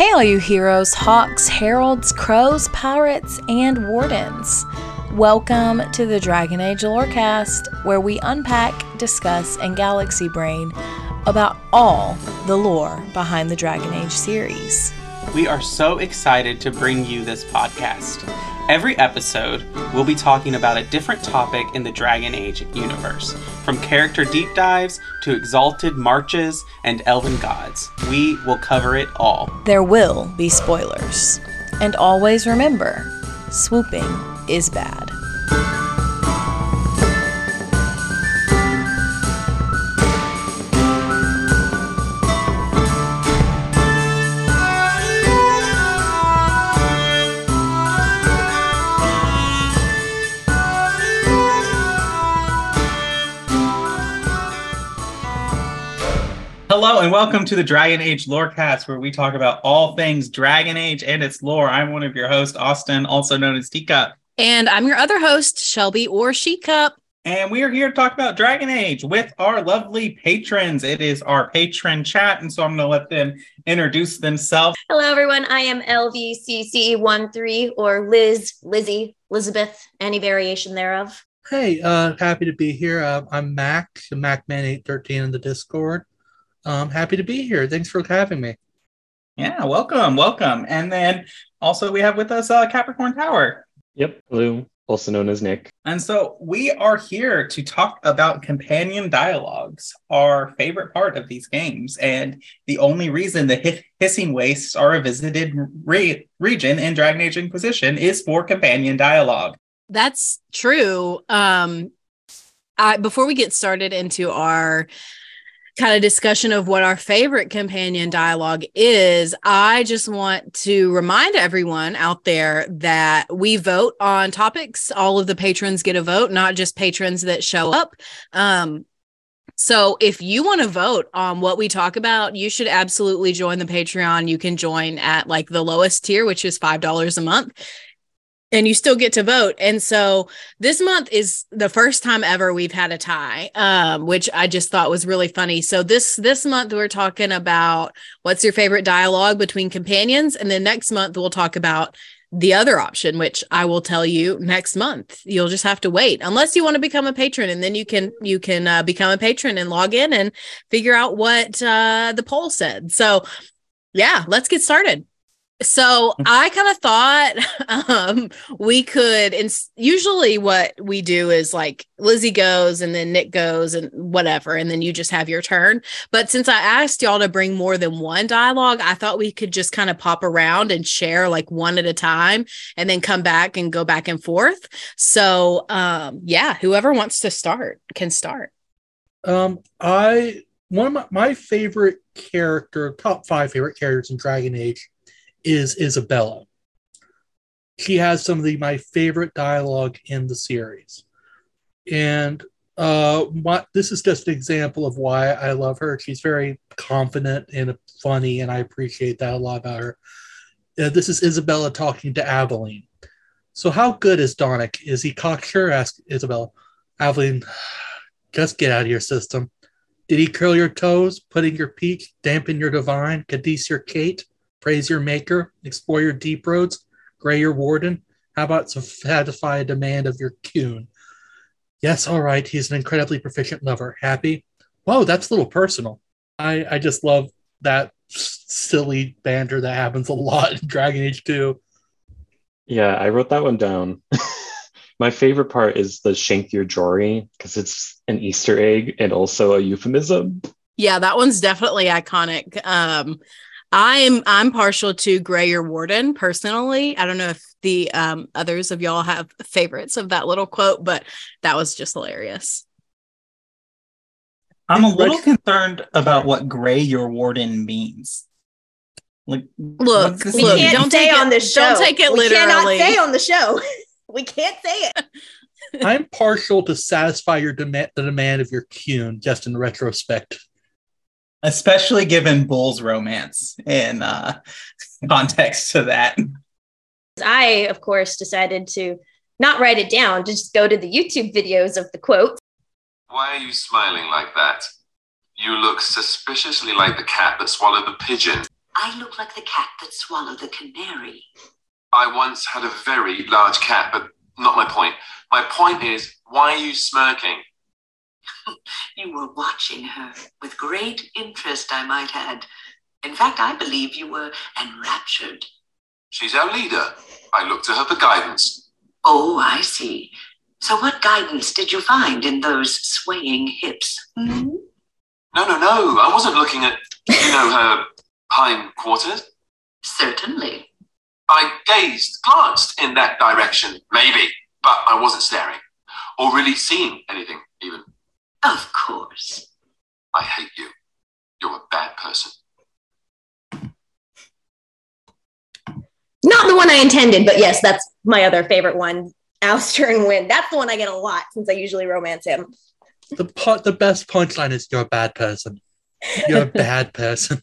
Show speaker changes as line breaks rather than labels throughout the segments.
Hey, all you heroes, Hawkes, heralds, crows, pirates, and wardens. Welcome to the Dragon Age Lorecast, where we unpack, discuss, and galaxy brain about all the lore behind the Dragon Age series.
We are so excited to bring you this podcast. Every episode, we'll be talking about a different topic in the Dragon Age universe. From character deep dives to exalted marches and elven gods, we will cover it all.
There will be spoilers. And always remember swooping is bad.
Hello and welcome to the Dragon Age Lorecast, where we talk about all things Dragon Age and its lore. I'm one of your hosts, Austin, also known as Teacup.
And I'm your other host, Shelby or She Cup.
And we are here to talk about Dragon Age with our lovely patrons. It is our patron chat, and so I'm going to let them introduce themselves.
Hello, everyone. I am LVCC13 or Liz, Lizzie, Elizabeth, any variation thereof.
Hey, uh, happy to be here. Uh, I'm Mac, MacMan813 in the Discord. Um, happy to be here. Thanks for having me.
Yeah, welcome, welcome. And then also we have with us uh, Capricorn Tower.
Yep, hello, also known as Nick.
And so we are here to talk about companion dialogues, our favorite part of these games, and the only reason the hissing wastes are a visited re- region in Dragon Age Inquisition is for companion dialogue.
That's true. Um, I, before we get started into our kind of discussion of what our favorite companion dialogue is, I just want to remind everyone out there that we vote on topics. All of the patrons get a vote, not just patrons that show up. Um, so if you want to vote on what we talk about, you should absolutely join the Patreon. You can join at like the lowest tier, which is $5 a month and you still get to vote. And so this month is the first time ever we've had a tie, um, which I just thought was really funny. So this this month we're talking about what's your favorite dialogue between companions, and then next month we'll talk about the other option, which I will tell you next month. You'll just have to wait, unless you want to become a patron, and then you can you can uh, become a patron and log in and figure out what uh, the poll said. So yeah, let's get started. So. I kind of thought um, we could, and usually what we do is like Lizzie goes and then Nick goes and whatever, and then you just have your turn. But since I asked y'all to bring more than one dialogue, I thought we could just kind of pop around and share like one at a time and then come back and go back and forth. So um, yeah, whoever wants to start can start.
Um, I one of my, my favorite character, top five favorite characters in Dragon Age is Isabela. She has some of the my favorite dialogue in the series, and uh, my, this is just an example of why I love her. She's very confident and funny, and I appreciate that a lot about her. Uh, this is Isabela talking to Aveline. So, how good is Donnic? Is he cocksure? Asked Isabela. Aveline, just get out of your system. Did he curl your toes, putting your peak, dampen your divine, Cadice your Kate? Praise your maker, explore your deep roads, gray your warden. How about satisfy a demand of your Qun? Yes, all right, he's an incredibly proficient lover. Happy? Whoa, that's a little personal. I, I just love that silly banter that happens a lot in Dragon Age 2.
Yeah, I wrote that one down. My favorite part is the shank your Jory because it's an Easter egg and also a euphemism.
Yeah, that one's definitely iconic. Um, I'm I'm partial to Gray or Warden personally. I don't know if the um, others of y'all have favorites of that little quote, but that was just hilarious.
I'm a little concerned about what Gray your Warden means.
Like, look, we look,
can't
don't
say on
it,
the show.
Don't take it
we
literally.
cannot say on the show. we can't say it.
I'm partial to satisfy your demand, the demand of your Qun, just in retrospect
especially given Bull's romance in uh, context to that.
I, of course, decided to not write it down, just go to the YouTube videos of the quote.
Why are you smiling like that? You look suspiciously like the cat that swallowed the pigeon. I look like the cat that swallowed the canary.
I once had a very large cat, but not my point. My point is, why are you smirking?
You were watching her with great interest, I might add. In fact, I believe you were enraptured.
She's our leader. I look to her for guidance.
Oh, I see. So, what guidance did you find in those swaying hips? Hmm?
No, no, no. I wasn't looking at, you know, her hind quarters.
Certainly.
I gazed, glanced in that direction, maybe, but I wasn't staring or really seeing anything, even.
Of course.
I hate you. You're a bad person.
Not the one I intended, but yes, that's my other favorite one. Alistair and Wynne. That's the one I get a lot since I usually romance him.
The pu- the best punchline is you're a bad person. You're a bad person.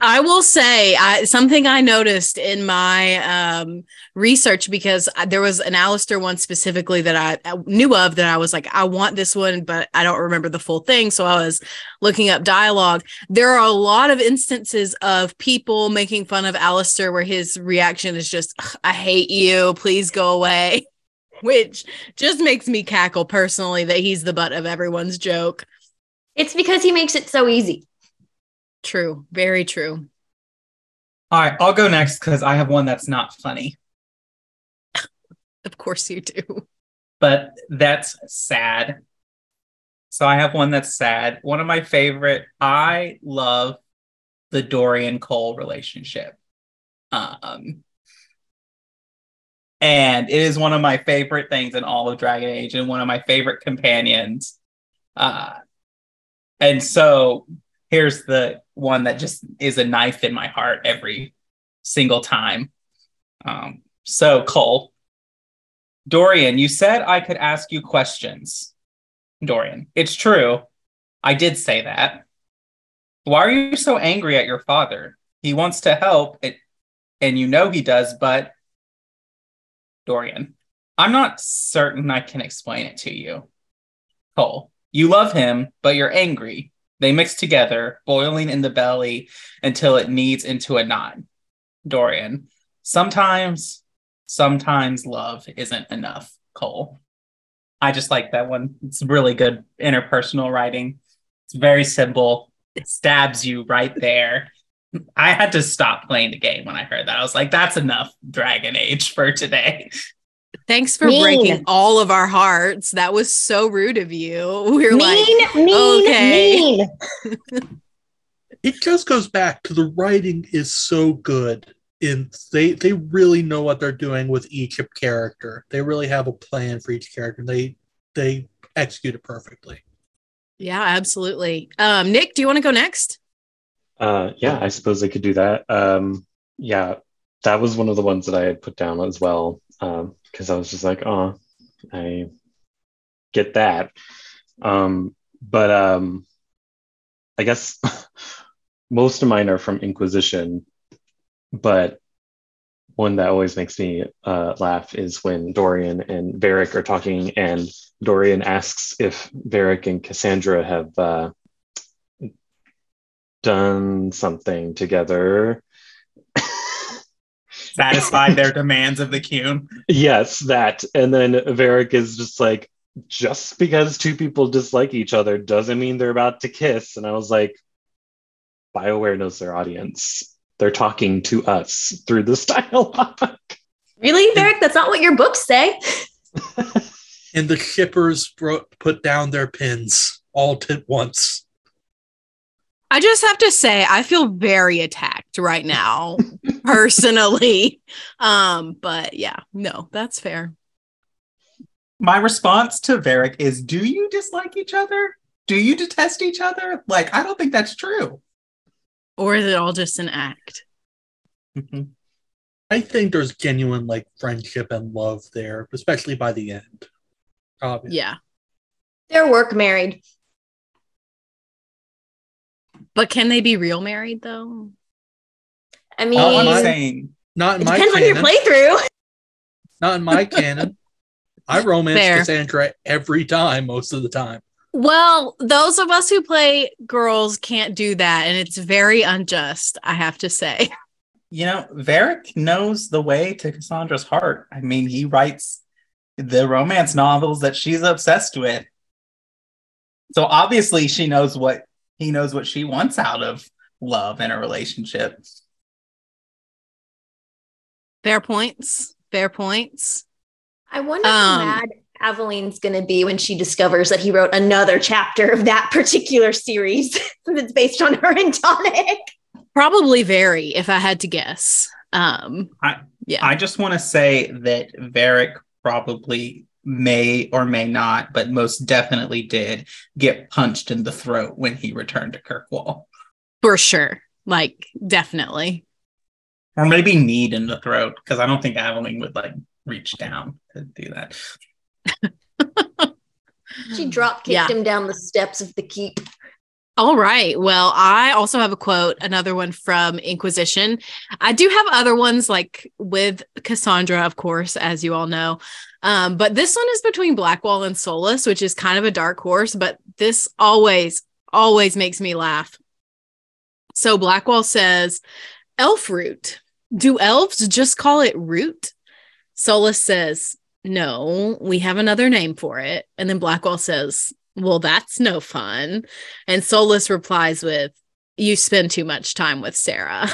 I will say I, something I noticed in my um, research because I- there was an Alistair one specifically that I, I knew of that I was like, I want this one, but I don't remember the full thing. So I was looking up dialogue. There are a lot of instances of people making fun of Alistair where his reaction is just, I hate you. Please go away. Which just makes me cackle personally that he's the butt of everyone's joke.
It's because he makes it so easy.
True. Very true.
All right, I'll go next because I have one that's not funny,
Of course you do.
but that's sad. So I have one that's sad. One of my favorite. I love the Dorian Cole relationship. Um, and it is one of my favorite things in all of Dragon Age and one of my favorite companions. Uh, and so here's the one that just is a knife in my heart every single time. Um, so, Cole, Dorian, you said I could ask you questions. Dorian, it's true. I did say that. Why are you so angry at your father? He wants to help, it, and you know he does, but Dorian, I'm not certain I can explain it to you. Cole, you love him, but you're angry. They mix together, boiling in the belly until it kneads into a knot. Dorian, sometimes, sometimes love isn't enough, Cole. I just like that one. It's really good interpersonal writing. It's very simple. It stabs you right there. I had to stop playing the game when I heard that. I was like, that's enough Dragon Age for today.
Thanks for
Mean.
breaking all of our hearts. That was so rude of you. We're
mean,
like,
mean,
okay.
mean.
it just goes back to the writing is so good in they they really know what they're doing with each character they really have a plan for each character they they execute it perfectly
yeah, absolutely. Um, Nick, do you want to go next?
Uh, yeah, I suppose I could do that. Um, yeah, that was one of the ones that I had put down as well because I was just like, oh, I get that. Um, but um, I guess most of mine are from Inquisition, but one that always makes me uh, laugh is when Dorian and Varric are talking, and Dorian asks if Varric and Cassandra have uh, done something together.
Satisfied their demands of the Qun.
Yes, that. And then Varric is just like, just because two people dislike each other doesn't mean they're about to kiss. And I was like, BioWare knows their audience. They're talking to us through this dialogue.
Really, Varric? That's not what your books say.
and the shippers bro- put down their pins all at once
I just have to say, I feel very attacked right now, personally. Um, but yeah, no, that's fair.
My response to Varric is Do you dislike each other? Do you detest each other? Like, I don't think that's true.
Or is it all just an act?
Mhm.
i think there's genuine like friendship and love there especially by the end obviously.
Yeah.
They're work married.
But can they be real married though?
I mean,
All I'm
my-
saying,
not in
it
my
depends on your
canon
playthrough.
not in my canon i romance
Fair.
cassandra every time most of the time
Well, those of us who play girls can't do that, and it's very unjust, I have to say.
You know, Varric knows the way to Cassandra's heart. I mean, he writes the romance novels that she's obsessed with. So obviously she knows what he knows what she wants out of love in a relationship.
Fair points. Fair points.
I wonder how
Um,
mad Aveline's going to be when she discovers that he wrote another chapter of that particular series that's based on her and Donnic.
Probably very, if I had to guess. Um,
I-
yeah.
I just want to say that Varric probably may or may not, but most definitely did get punched in the throat when he returned to Kirkwall.
for sure. Like, definitely.
Or maybe kneed in the throat, because I don't think Aveline would like reach down to do that.
She drop kicked
Yeah.
him down the steps of the keep.
All right. Well, I also have a quote, another one from Inquisition. I do have other ones like with Cassandra, of course, as you all know. Um, but this one is between Blackwall and Solas, which is kind of a dark horse, but this always, always makes me laugh. So Blackwall says, Elf root. Do elves just call it root? Solas says, No, we have another name for it. And then Blackwall says, Well, that's no fun. And Solas replies with, You spend too much time with Sera.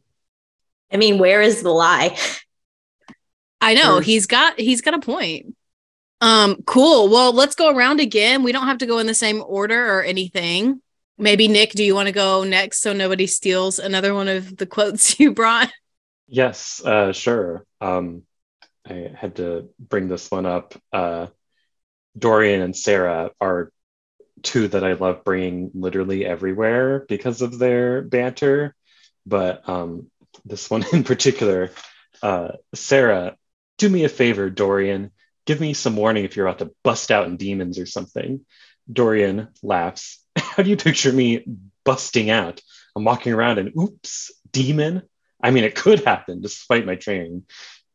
I mean, where is the lie?
I know
There's-
he's got he's got a point. Um, cool. Well, let's go around again. We don't have to go in the same order or anything. Maybe Nick, do you want to go next so nobody steals another one of the quotes you brought?
Yes, uh, sure. Um, I had to bring this one up. Uh, Dorian and Sera are two that I love bringing literally everywhere because of their banter. But um, this one in particular, uh, Sera, do me a favor, Dorian. Give me some warning if you're about to bust out in demons or something. Dorian laughs. How do you picture me busting out? I'm walking around and oops, demon. I mean, it could happen despite my training.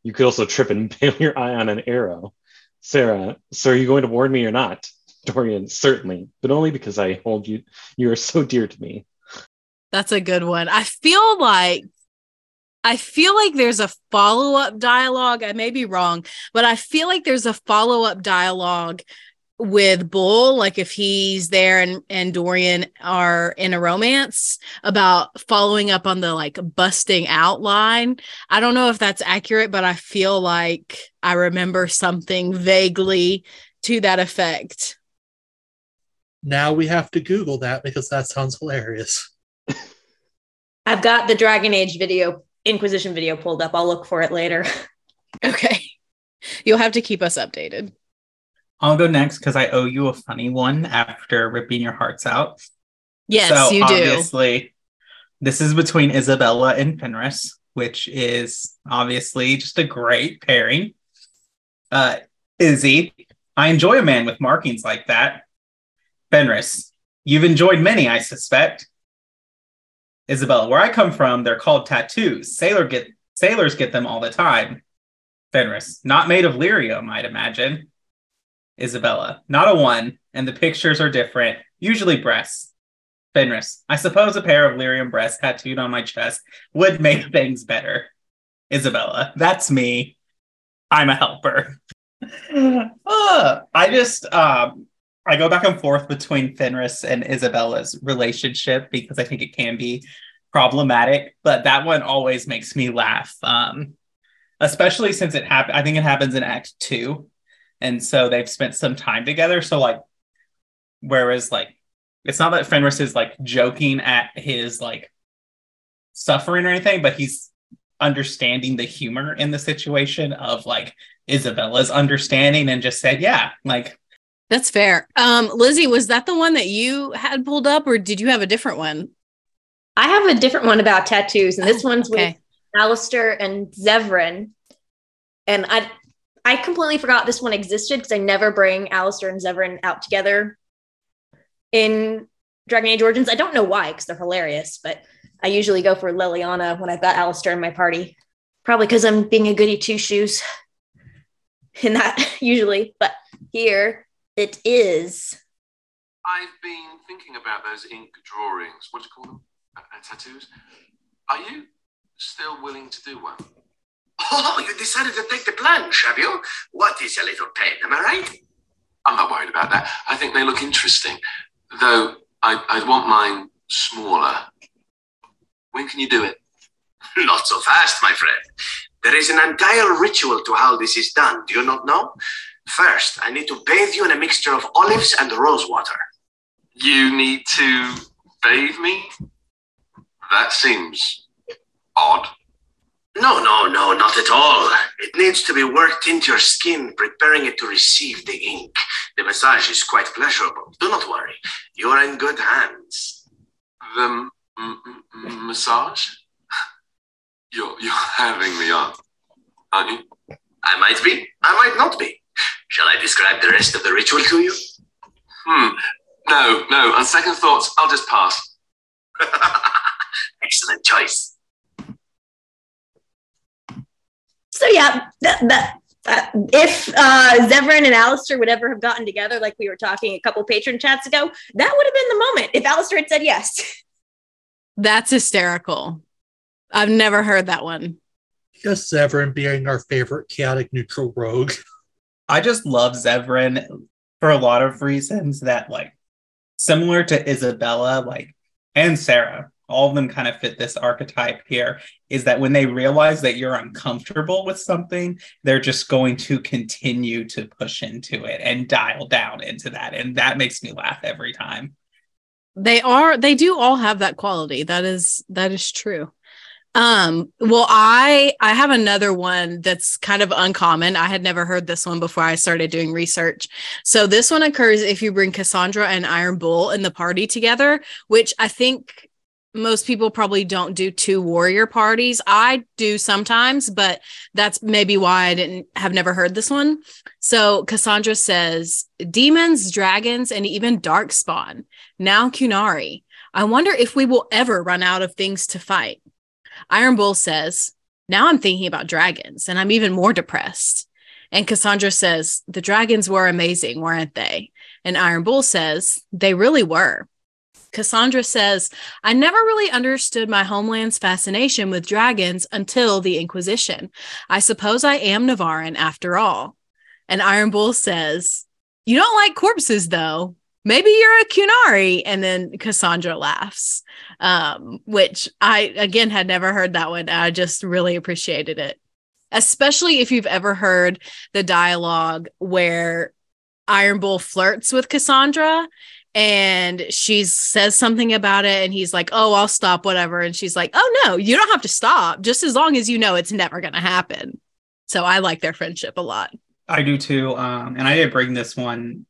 You could also trip and impale your eye on an arrow. Sera, so are you going to warn me or not? Dorian, certainly, but only because I hold you. You are so dear to me.
That's a good one. I feel like I feel like there's a follow-up dialogue. I may be wrong, but I feel like there's a follow-up dialogue with Bull, like if he's there and, and Dorian are in a romance about following up on the like busting out line. I don't know if that's accurate, but I feel like I remember something vaguely to that effect.
Now we have to Google that because that sounds hilarious.
I've got the Dragon Age video, Inquisition video pulled up. I'll look for it later.
Okay. You'll have to keep us updated.
I'll go next because I owe you a funny one after ripping your hearts out.
Yes,
so
you do.
obviously, this is between Isabela and Fenris, which is obviously just a great pairing. Uh, Izzy, I enjoy a man with markings like that. Fenris, you've enjoyed many, I suspect. Isabela, where I come from, they're called tattoos. Sailor get sailors get them all the time. Fenris, not made of lyrium, I'd imagine. Isabela, not a one, and the pictures are different, usually breasts. Fenris, I suppose a pair of lyrium breasts tattooed on my chest would make things better. Isabela, that's me. I'm a helper. Uh, I just um I go back and forth between Fenris and Isabela's relationship because I think it can be problematic, but that one always makes me laugh. Um especially since it happened I think it happens in act 2 and so they've spent some time together so like whereas like it's not that Fenris is like joking at his like suffering or anything but he's understanding the humor in the situation of like Isabela's understanding and just said yeah like
That's fair. Um, Lizzie, was that the one that you had pulled up, or did you have a different one?
I have a different one about tattoos, and this one's with
Okay.
Alistair and Zevran. And I I completely forgot this one existed because I never bring Alistair and Zevran out together in Dragon Age Origins. I don't know why, because they're hilarious, but I usually go for Leliana when I've got Alistair in my party. Probably because I'm being a goody two shoes in that usually, but here it is
I've been thinking about those ink drawings. What do you call them? Uh, uh, tattoos. Are you still willing to do one?
Oh, you decided to take the plunge, have you? What is a little pain, am I right?
I'm not worried about that. I think they look interesting, though. I, I'd want mine smaller. When can you do it?
Not so fast, my friend. There is an entire ritual to how this is done. Do you not know? First, I need to bathe you in a mixture of olives and rose water.
You need to bathe me? That seems odd.
No, no, no, not at all. It needs to be worked into your skin, preparing it to receive the ink. The massage is quite pleasurable. Do not worry. You are in good hands.
The massage? You're, you're having me on, aren't you?
I might be, I might not be. Shall I describe the rest of the ritual to you?
Hmm. No, no. On second thoughts, I'll just pass.
Excellent choice.
So yeah, that, that, that if uh, Zevran and Alistair would ever have gotten together, like we were talking a couple patron chats ago, that would have been the moment if Alistair had said yes.
That's hysterical. I've never heard that one.
Just Zevran being our favorite chaotic neutral rogue.
I just love Zevran for a lot of reasons that like similar to Isabela, like and Sera, all of them kind of fit this archetype here is that when they realize that you're uncomfortable with something, they're just going to continue to push into it and dial down into that. And that makes me laugh every time.
They are they do all have that quality. That is that is true. Um well I I have another one that's kind of uncommon. I had never heard this one before I started doing research. So this one occurs if you bring Cassandra and Iron Bull in the party together, which I think most people probably don't do two warrior parties. I do sometimes, but that's maybe why I didn't have never heard this one. So Cassandra says, demons, dragons, and even darkspawn. Now Qunari. I wonder if we will ever run out of things to fight. Iron Bull says, now I'm thinking about dragons and I'm even more depressed. And Cassandra says, the dragons were amazing, weren't they? And Iron Bull says, they really were. Cassandra says, I never really understood my homeland's fascination with dragons until the Inquisition. I suppose I am Nevarran after all. And Iron Bull says, You don't like corpses, though. Maybe you're a Qunari. And then Cassandra laughs, um, which I, again, had never heard that one. I just really appreciated it, especially if you've ever heard the dialogue where Iron Bull flirts with Cassandra and she says something about it and he's like oh i'll stop whatever and she's like oh no you don't have to stop just as long as you know it's never going to happen so i like their friendship a lot
I do too. Um, and I didn't bring this one,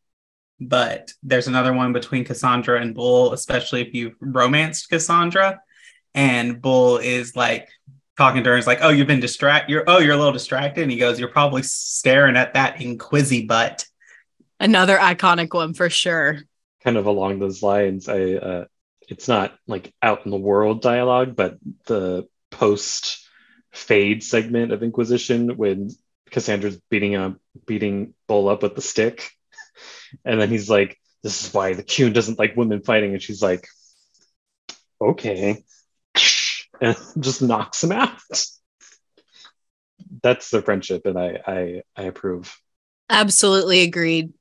but there's another one between Cassandra and Bull, especially if you've romanced Cassandra. And Bull is like talking to her, is like, Oh, you've been distracted. You're oh, you're a little distracted. And he goes, You're probably staring at that inquisi butt.
another iconic one for sure
kind of along those lines i uh, it's not like out in the world dialogue but the post fade segment of inquisition when cassandra's beating up beating bull up with the stick. And then he's like this is why the Qun doesn't like women fighting. And she's like okay. And just knocks him out. That's the friendship and i i, I approve.
Absolutely agreed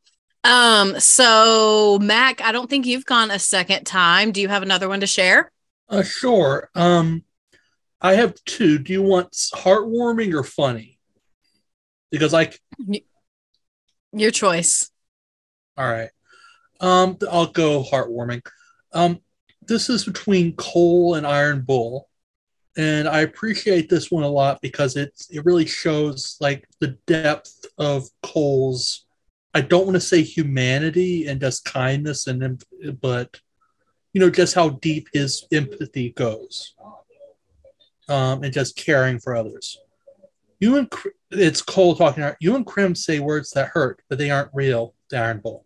um so mac i don't think you've gone a second time do you have another one to share
Uh, sure. Um, I have two. Do you want heartwarming or funny? Because I,
your choice
all right. Um, I'll go heartwarming. Um, this is between Cole and Iron Bull, and I appreciate this one a lot because it's it really shows like the depth of Cole's. I don't want to say humanity and just kindness and but you know just how deep his empathy goes um, and just caring for others. You and it's cole talking you and krim say words that hurt but they aren't real to iron bull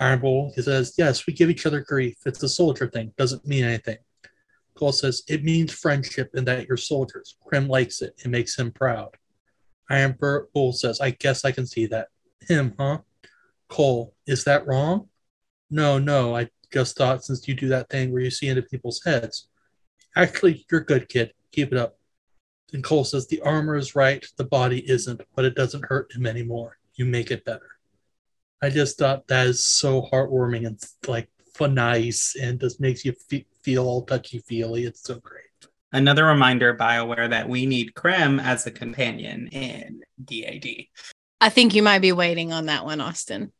iron bull he says yes we give each other grief. It's a soldier thing doesn't mean anything. Cole says it means friendship and that you're soldiers. Krim likes it it makes him proud. Iron bull says i guess i can see that. Him huh cole is that wrong No, no, I just thought since you do that thing where you see into people's heads. Actually, you're good, kid. Keep it up. And Cole says, The armor is right, the body isn't, but it doesn't hurt him anymore. You make it better. I just thought that is so heartwarming and like fun, nice, and just makes you fe- feel all touchy feely. It's so great.
Another reminder, BioWare, that we need Krem as a companion in DAD.
I think you might be waiting on that one, Austin.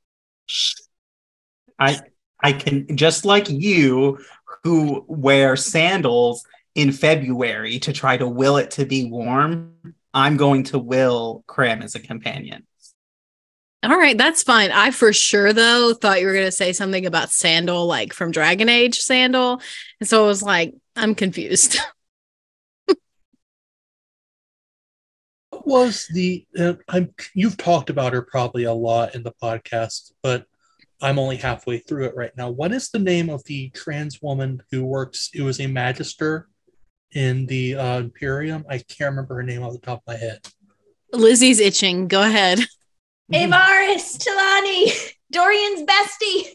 I I can just like you who wear sandals in February to try to will it to be warm. I'm going to will Krem as a companion.
All right, that's fine. I for sure though thought you were gonna say something about sandal, like from Dragon Age sandal, and so I was like, I'm confused.
was the? Uh, I'm you've talked about her probably a lot in the podcast, but I'm only halfway through it right now. What is the name of the trans woman who works? It was a magister in the uh, Imperium. I can't remember her name off the top of my head.
Lizzie's itching. Go ahead.
Avaris, Tilani, Dorian's bestie.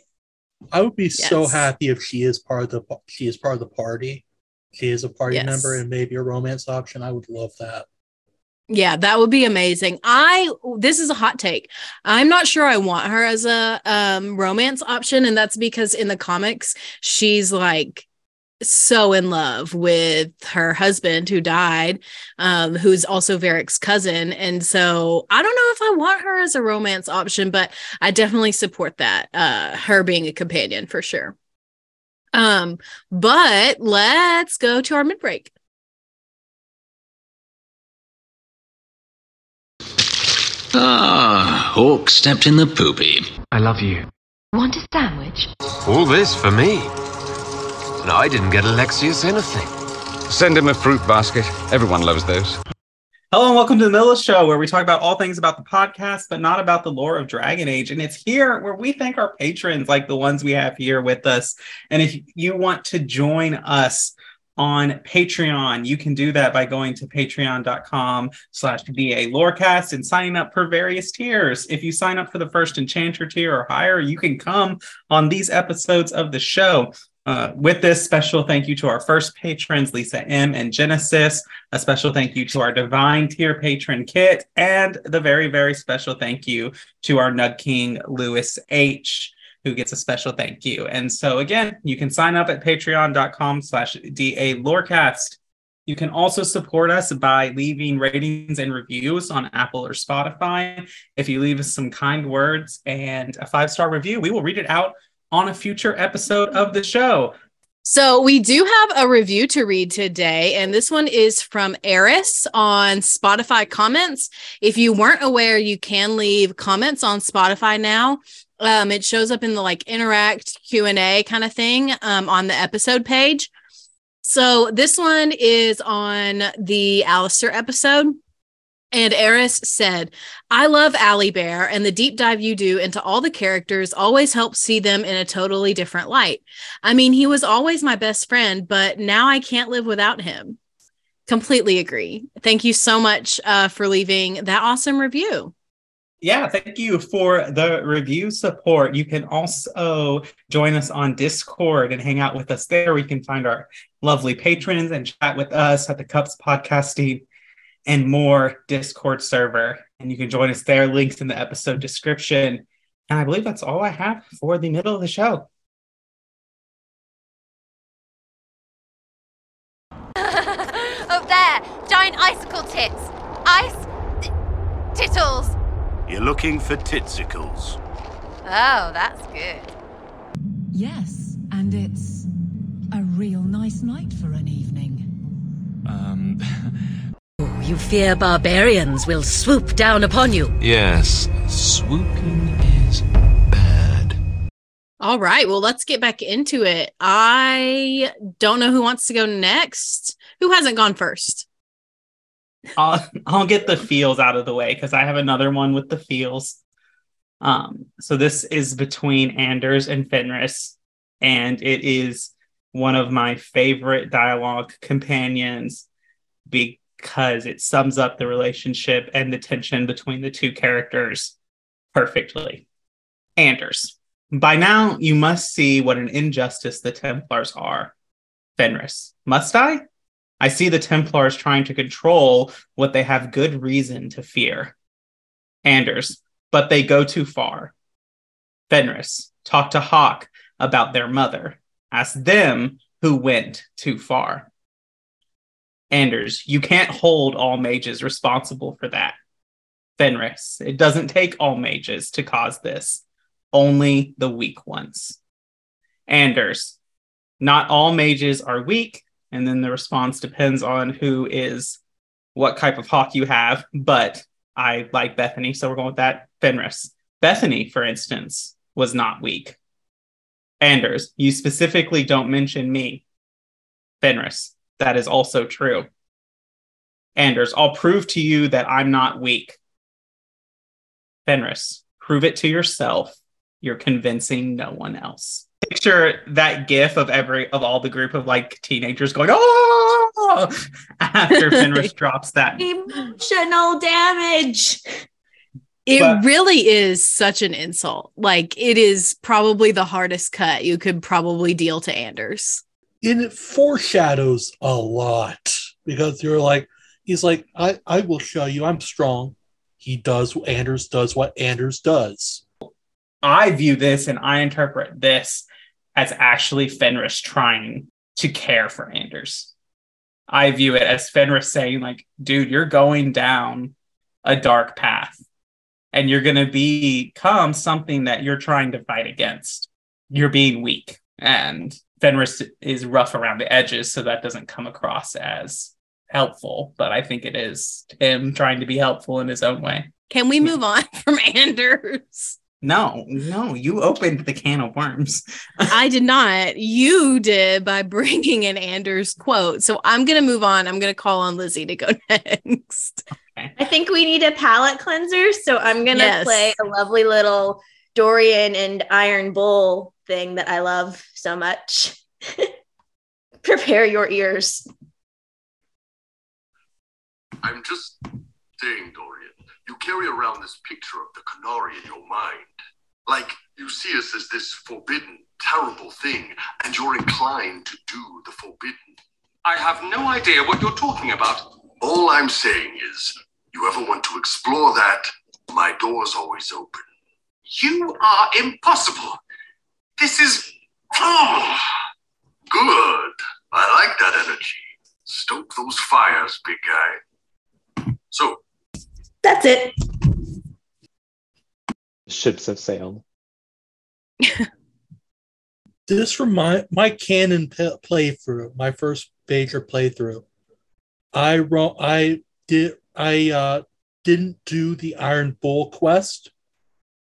I would be so happy if she is part of the she is part of the party. She is a party
Yes.
member and maybe a romance option. I would love that.
Yeah, that would be amazing. I this is a hot take. I'm not sure I want her as a um romance option and that's because in the comics she's like so in love with her husband who died um who's also Varric's cousin and so I don't know if I want her as a romance option but I definitely support that uh her being a companion for sure. Um but let's go to our mid break.
Ah, Hawke stepped in the poopy.
I love you.
Want a sandwich?
All this for me. And I didn't get Alexius anything. Send him a fruit basket. Everyone loves those.
Hello and welcome to the Milla Show, where we talk about all things about the podcast, but not about the lore of Dragon Age. And it's here where we thank our patrons, like the ones we have here with us. And if you want to join us on Patreon, you can do that by going to patreon.com slash DALorecast and signing up for various tiers. If you sign up for the first Enchanter tier or higher, you can come on these episodes of the show. Uh, with this special thank you to our first patrons, Lisa M and Genesis. A special thank you to our Divine Tier patron Kit, and the very, very special thank you to our Nug King Lewis H, who gets a special thank you. And so again, you can sign up at patreon.com slash DA Lorecast. You can also support us by leaving ratings and reviews on Apple or Spotify. If you leave us some kind words and a five-star review, we will read it out on a future episode of the show.
So we do have a review to read today, and this one is from Eris on Spotify comments. If you weren't aware, you can leave comments on Spotify now. Um, it shows up in the like interact Q and A kind of thing um, on the episode page. So this one is on the Alistair episode. And Eris said, I love Allie Bear, and the deep dive you do into all the characters always helps see them in a totally different light. I mean, he was always my best friend, but now I can't live without him. Completely agree. Thank you so much uh, for leaving that awesome review.
Yeah, thank you for the review support. You can also join us on Discord and hang out with us there. We can find our lovely patrons and chat with us at the Cups Podcasting and more Discord server. And you can join us there. Links in the episode description. And I believe that's all I have for the middle of the show.
Up there, giant icicle tits. Ice t- tittles.
You're looking for titsicles.
Oh, that's good.
Yes, and it's a real nice night for an evening.
Um,
Oh, you fear barbarians will swoop down upon you.
yes, swooping is bad.
All right. Well, let's get back into it. I don't know who wants to go next. Who hasn't gone first?
I'll I'll get the feels out of the way because I have another one with the feels. Um, so this is between Anders and Fenris, and it is one of my favorite dialogue companions because it sums up the relationship and the tension between the two characters perfectly. Anders, By now, you must see what an injustice the Templars are. Fenris, must I? I see the Templars trying to control what they have good reason to fear. Anders, but they go too far. Fenris, talk to Hawke about their mother. Ask them who went too far. Anders, you can't hold all mages responsible for that. Fenris, it doesn't take all mages to cause this, only the weak ones. Anders, not all mages are weak, and then the response depends on who is what type of Hawke you have, but I like Bethany, so we're going with that. Fenris. Bethany, for instance, was not weak. Anders, you specifically don't mention me. Fenris, that is also true. Anders, I'll prove to you that I'm not weak. Fenris, prove it to yourself. You're convincing no one else. Picture that gif of every of all the group of like teenagers going, oh after Fenris drops that.
Emotional damage.
It
But-
really is such an insult. Like it is probably the hardest cut you could probably deal to Anders.
and it foreshadows a lot because you're like he's like I, I will show you i'm strong he does anders does what anders does
I view this and I interpret this as actually Fenris trying to care for Anders. I view it as Fenris saying, like, dude, you're going down a dark path and you're going to become something that you're trying to fight against. You're being weak. And Fenris is rough around the edges, so that doesn't come across as helpful. But I think it is him trying to be helpful in his own way.
Can we move on from Anders?
No, no, you opened the can of worms.
I did not. You did by bringing in Anders' quote. So I'm going to move on. I'm going to call on Lizzie to go next.
I think we need a palate cleanser, so I'm gonna
Yes.
play a lovely little Dorian and Iron Bull thing that I love so much. Prepare your ears.
I'm just saying, Dorian, you carry around this picture of the Canary in your mind. Like you see us as this forbidden, terrible thing, and you're inclined to do the forbidden. I have no idea what you're talking about. All I'm saying is, you ever want to explore that, my door's always open. You are impossible. This is. Oh, good. I like that energy. Stoke those fires, big guy. So,
That's it.
Ships have sailed.
this from my my canon p- playthrough my first major playthrough i wrote i did i uh didn't do the iron bull quest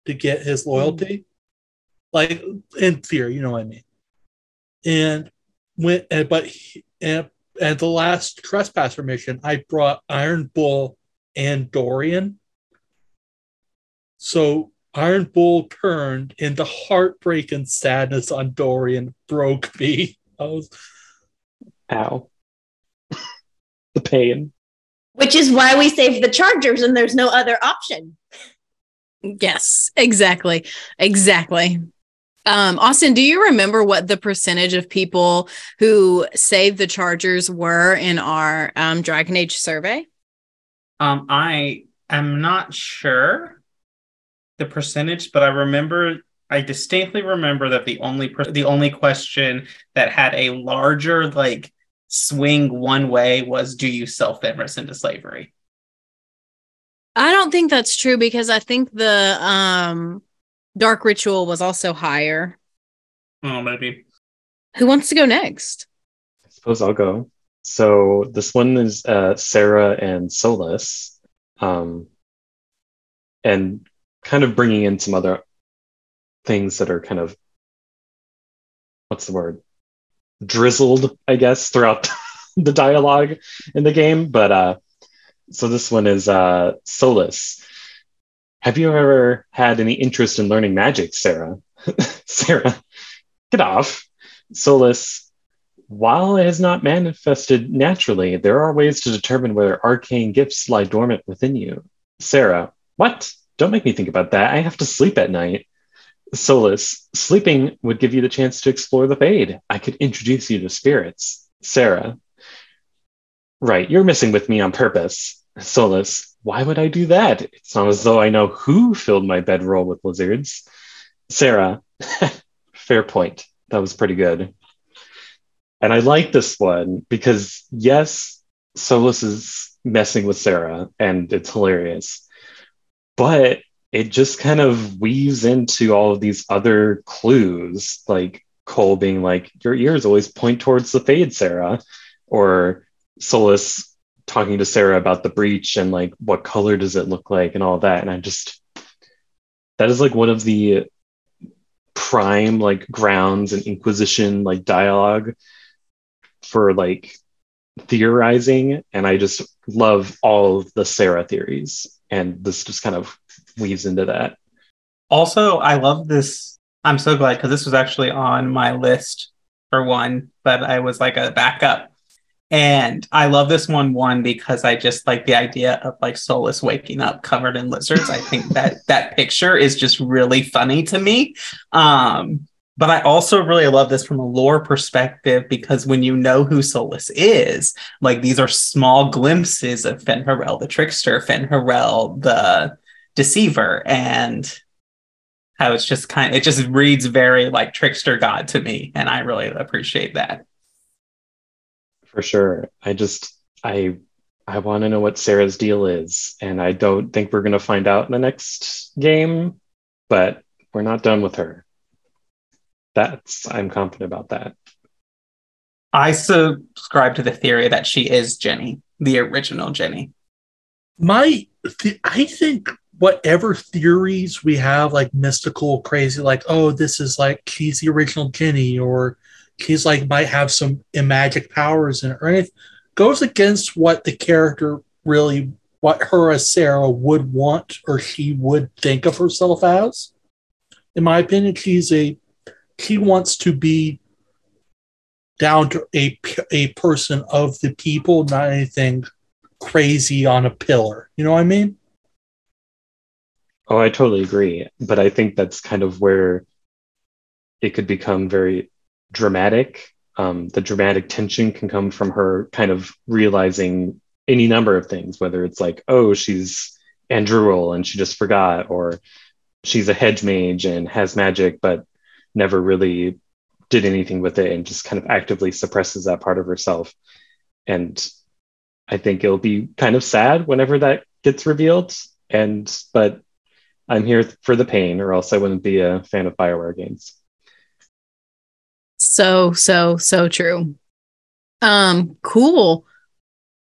to get his loyalty like in theory you know what i mean and when and, but he, and at the last trespasser mission i brought iron bull and dorian so Iron Bull turned and the heartbreak and sadness on Dorian broke me. I was
Ow. the pain.
Which is why we saved the Chargers and there's no other option.
Yes, exactly. Exactly. Um, Austin, do you remember what the percentage of people who saved the Chargers were in our um, Dragon Age survey?
Um, I am not sure the percentage, but I remember I distinctly remember that the only per- the only question that had a larger like swing one way was do you sell Fenris into slavery?
I don't think that's true because I think the um, Dark Ritual was also higher.
Oh, maybe.
Who wants to go next?
I suppose I'll go. So this one is uh, Sera and Solas, um, and kind of bringing in some other things that are kind of what's the word drizzled, I guess, throughout the dialogue in the game. But uh, so this one is uh, Solas. Have you ever had any interest in learning magic, Sera? Sera, get off. Solas, while it has not manifested naturally, there are ways to determine whether arcane gifts lie dormant within you. Sera, what? Don't make me think about that. I have to sleep at night. Solas, sleeping would give you the chance to explore the Fade. I could introduce you to spirits. Sera, right, you're messing with me on purpose. Solas, why would I do that? It's not as though I know who filled my bedroll with lizards. Sera, fair point. That was pretty good. And I like this one because, yes, Solas is messing with Sera and it's hilarious. But it just kind of weaves into all of these other clues, like Cole being like, Your ears always point towards the fade, Sera, or Solas talking to Sera about the breach and like what color does it look like and all that. And I just, that is like one of the prime like grounds and Inquisition like dialogue for like theorizing. And I just love all of the Sera theories. And this just kind of weaves into that.
Also, I love this. I'm so glad because this was actually on my list for one, but I was like a backup. And I love this one one because I just like the idea of like Solas waking up covered in lizards. I think that that picture is just really funny to me. Um, but I also really love this from a lore perspective because when you know who Solas is, like these are small glimpses of Fen Fen'Harel the trickster, Fen Fen'Harel the deceiver, and how it's just kind it just reads very like trickster god to me, and I really appreciate that.
For sure. I just I I want to know what Sera's deal is, and I don't think we're gonna find out in the next game, but we're not done with her. That's I'm confident about that.
I subscribe to the theory that she is Jenny, the original Jenny.
My, th- I think whatever theories we have, like mystical, crazy, like oh, this is like she's the original Jenny, or she's like might have some magic powers in it, or anything, goes against what the character really, what her as Sera would want or she would think of herself as. In my opinion, she's a she wants to be down to a a person of the people, not anything crazy on a pillar. You know what I mean?
Oh, I totally agree. But I think that's kind of where it could become very dramatic. Um, the dramatic tension can come from her kind of realizing any number of things, whether it's like, oh, she's Andruil and she just forgot, or she's a hedge mage and has magic, but never really did anything with it and just kind of actively suppresses that part of herself. And I think it'll be kind of sad whenever that gets revealed. And, but I'm here for the pain, or else I wouldn't be a fan of Bioware games.
So, so, so true. Um, cool.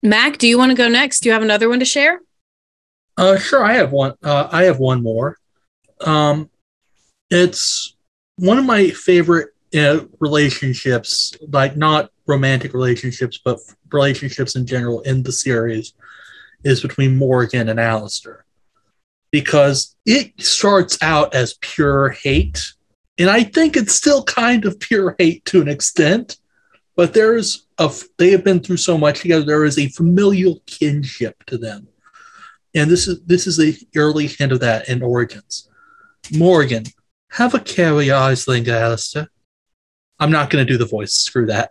Mac, do you want to go next? Do you have another one to share?
Uh, sure. I have one. Uh, I have one more. Um, it's one of my favorite uh, relationships, like not romantic relationships, but relationships in general in the series, is between Morrigan and Alistair. Because it starts out as pure hate, and I think it's still kind of pure hate to an extent, but there's a they have been through so much together. There is a familial kinship to them, and this is this is the early hint of that in Origins. Morrigan, have a carry Aisling, Alistair. I'm not going to do the voice. Screw that.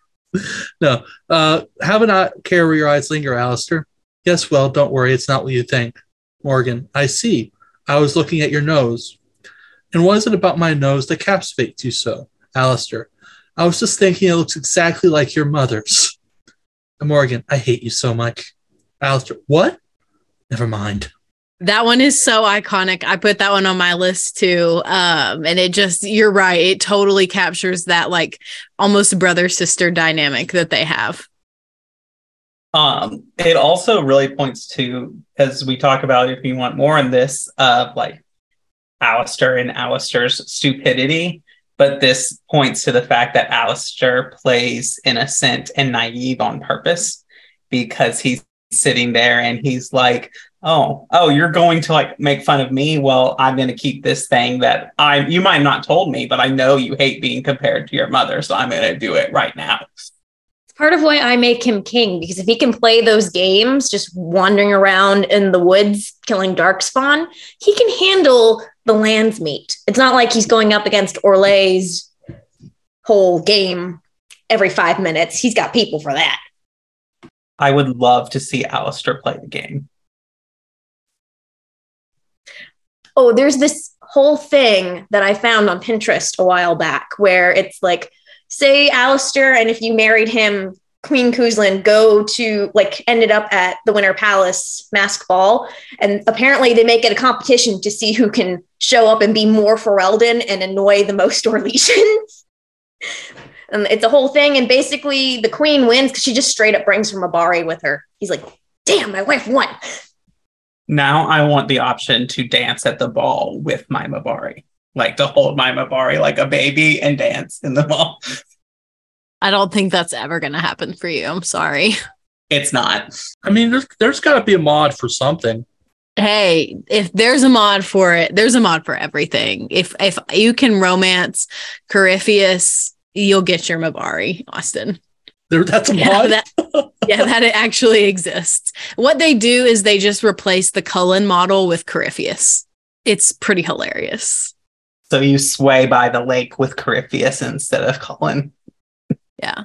no. Uh, have a carry Aisling, Alistair. Yes, well, don't worry. It's not what you think. Morrigan, I see. I was looking at your nose. And what is it about my nose that captivates you so? Alistair, I was just thinking it looks exactly like your mother's. Morrigan, I hate you so much. Alistair, what? Never mind.
That one is so iconic. I put that one on my list too. Um, and it just, you're right. It totally captures that like almost brother sister dynamic that they have.
Um, it also really points to, as we talk about, if you want more on this, of uh, like Alistair and Alistair's stupidity. But this points to the fact that Alistair plays innocent and naive on purpose because he's sitting there and he's like, oh oh you're going to like make fun of me well i'm going to keep this thing that i you might not told me but i know you hate being compared to your mother so i'm going to do it right now
it's part of why i make him king because if he can play those games just wandering around in the woods killing darkspawn he can handle the Landsmeet. It's not like he's going up against Orlais's whole game every five minutes. He's got people for that.
I would love to see Alistair play the game.
Oh, there's this whole thing that I found on Pinterest a while back where it's like, say Alistair, and if you married him, Queen Cousland go to like ended up at the Winter Palace mask ball, and apparently they make it a competition to see who can show up and be more Ferelden and annoy the most Orlesians. and it's a whole thing, and basically the Queen wins because she just straight up brings Mabari with her. He's like, "Damn, my wife won."
Now I want the option to dance at the ball with my Mabari, like to hold my Mabari like a baby and dance in the ball.
I don't think that's ever going to happen for you. I'm sorry.
It's not.
I mean, there's there's got to be a mod for something.
Hey, if there's a mod for it, there's a mod for everything. If if you can romance Corypheus, you'll get your Mabari, Austin.
There, that's a
Yeah,
mod.
that, yeah, that it actually exists. What they do is they just replace the Cullen model with Corypheus. It's pretty hilarious.
So you sway by the lake with Corypheus instead of Cullen.
Yeah.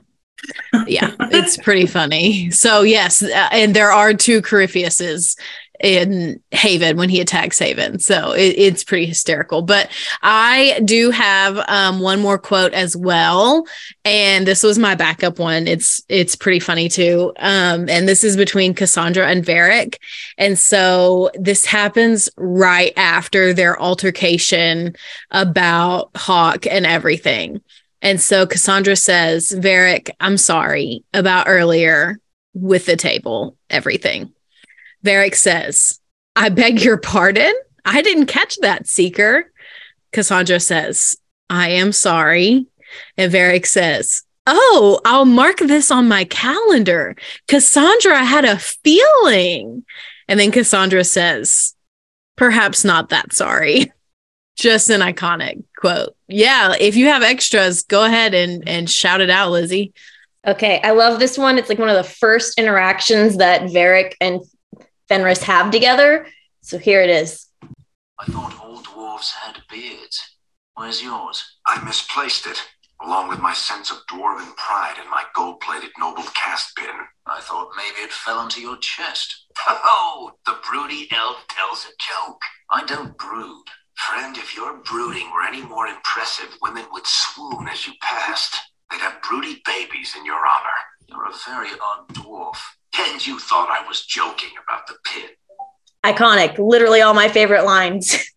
Yeah, it's pretty funny. So, yes, uh, and there are two Corypheus's in Haven when he attacks Haven. So it, it's pretty hysterical. But I do have um, one more quote as well, and this was my backup one. It's it's pretty funny too. Um, and this is between Cassandra and Varric, and so this happens right after their altercation about Hawke and everything. And so Cassandra says, Varric, I'm sorry about earlier with the table, everything. Varric says, I beg your pardon. I didn't catch that, Seeker. Cassandra says, I am sorry. And Varric says, Oh, I'll mark this on my calendar. Cassandra had a feeling. And then Cassandra says, Perhaps not that sorry. Just an iconic quote. Yeah, if you have extras, go ahead and and shout it out, Lizzie.
Okay, I love this one. It's like one of the first interactions that Varric and Fenris have together. So here it is.
I thought all dwarves had beards. Where's yours?
I misplaced it, along with my sense of dwarven pride and my gold plated noble caste pin.
I thought maybe it fell onto your chest. Oh, the broody elf tells a joke. I don't brood.
Friend, if your brooding were any more impressive, women would swoon as you passed. They'd have broody babies in your honor.
You're a very odd dwarf.
And you thought I was joking about the pit.
Iconic. Literally all my favorite lines.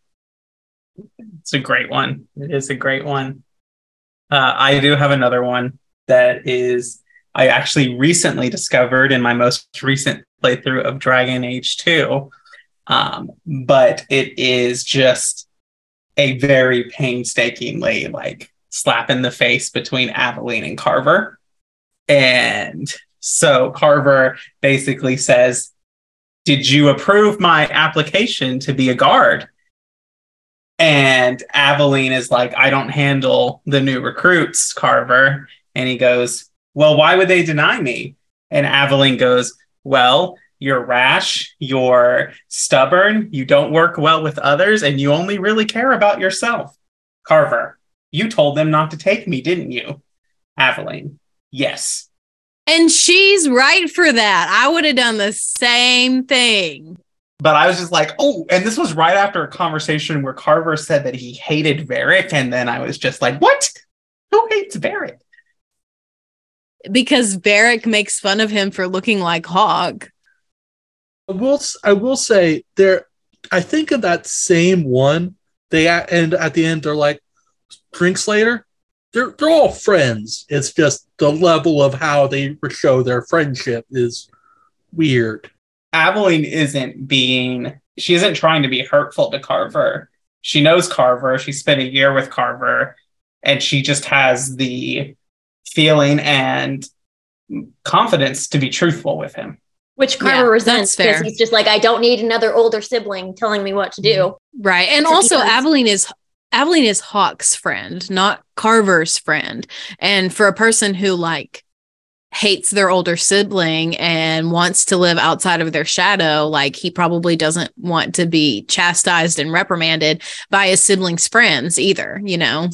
It's a great one. It is a great one. Uh, I do have another one that is I actually recently discovered in my most recent playthrough of Dragon Age 2. Um, but it is just a very painstakingly like slap in the face between Aveline and Carver. And so Carver basically says, Did you approve my application to be a guard? And Aveline is like, I don't handle the new recruits, Carver. And he goes, Well, why would they deny me? And Aveline goes, Well, you're rash, you're stubborn, you don't work well with others, and you only really care about yourself. Carver, you told them not to take me, didn't you? Aveline, yes.
And she's right for that. I would have done the same thing.
But I was just like, oh, and this was right after a conversation where Carver said that he hated Varric. And then I was just like, what? Who hates Varric?
Because Varric makes fun of him for looking like Hog.
I will I will say there. I think of that same one. They and at the end they're like drinks later. They're they're all friends. It's just the level of how they show their friendship is weird.
Aveline isn't being, she isn't trying to be hurtful to Carver. She knows Carver. She spent a year with Carver, and she just has the feeling and confidence to be truthful with him.
Which Carver
Yeah,
resents because he's just like, I don't need another older sibling telling me what to do.
Right. And
So
also
does-
Aveline is Aveline is Hawke's friend, not Carver's friend. And for a person who like hates their older sibling and wants to live outside of their shadow, like he probably doesn't want to be chastised and reprimanded by his siblings' friends either, you know.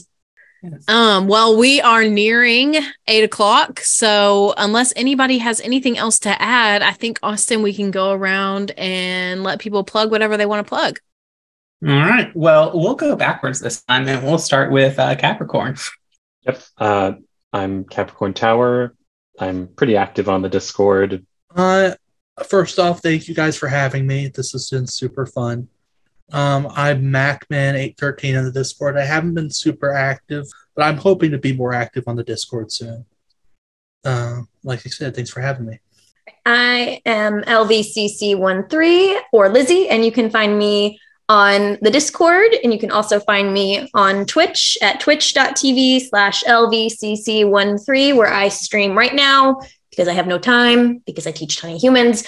Um, well, we are nearing eight o'clock. So unless anybody has anything else to add, I think Austin, we can go around and let people plug whatever they want to plug.
All right. Well, we'll go backwards this time and we'll start with uh, Capricorn.
Yep. Uh, I'm Capricorn Tower. I'm pretty active on the Discord.
Uh, first off, thank you guys for having me. This has been super fun. Um, I'm MacMan813 on the Discord. I haven't been super active, but I'm hoping to be more active on the Discord soon. Uh, like I said, thanks for having me.
I am LVCC13 or Lizzie, and you can find me on the Discord, and you can also find me on Twitch at twitch.tv slash LVCC13, where I stream right now because I have no time because I teach tiny humans.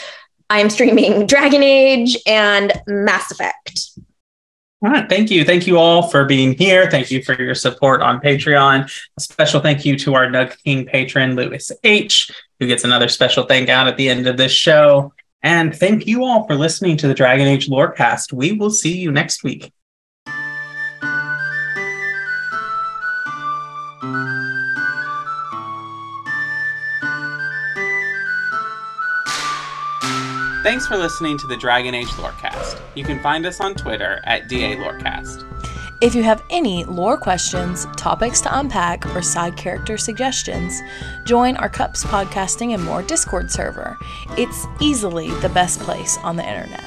I am streaming Dragon Age and Mass Effect.
All right. Thank you. Thank you all for being here. Thank you for your support on Patreon. A special thank you to our Nug King patron, Lewis H., who gets another special thank out at the end of this show. And thank you all for listening to the Dragon Age Lorecast. We will see you next week. Thanks for listening to the Dragon Age Lorecast. You can find us on Twitter at DA Lorecast.
If you have any lore questions, topics to unpack, or side character suggestions, join our Cups Podcasting and More Discord server. It's easily the best place on the internet.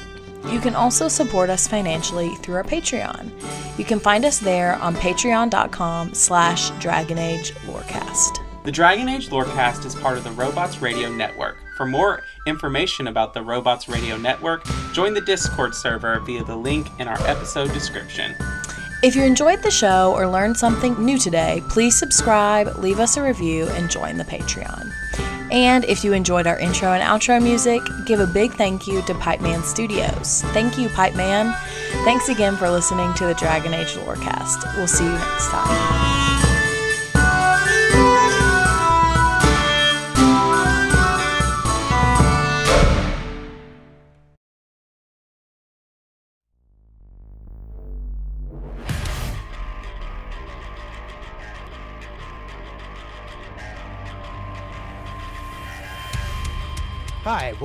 You can also support us financially through our Patreon. You can find us there on patreon.com slash Dragon Age Lorecast.
The Dragon Age Lorecast is part of the Robots Radio Network. For more information about the Robots Radio Network, join the Discord server via the link in our episode description.
If you enjoyed the show or learned something new today, please subscribe, leave us a review, and join the Patreon. And if you enjoyed our intro and outro music, give a big thank you to Pipeman Studios. Thank you, Pipe Man. Thanks again for listening to the Dragon Age Lorecast. We'll see you next time.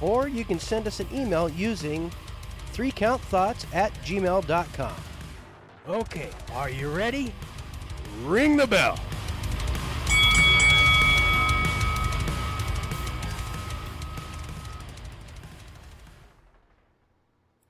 Or you can send us an email using threecountthoughts at gmail.com. Okay, are you ready?
Ring the bell.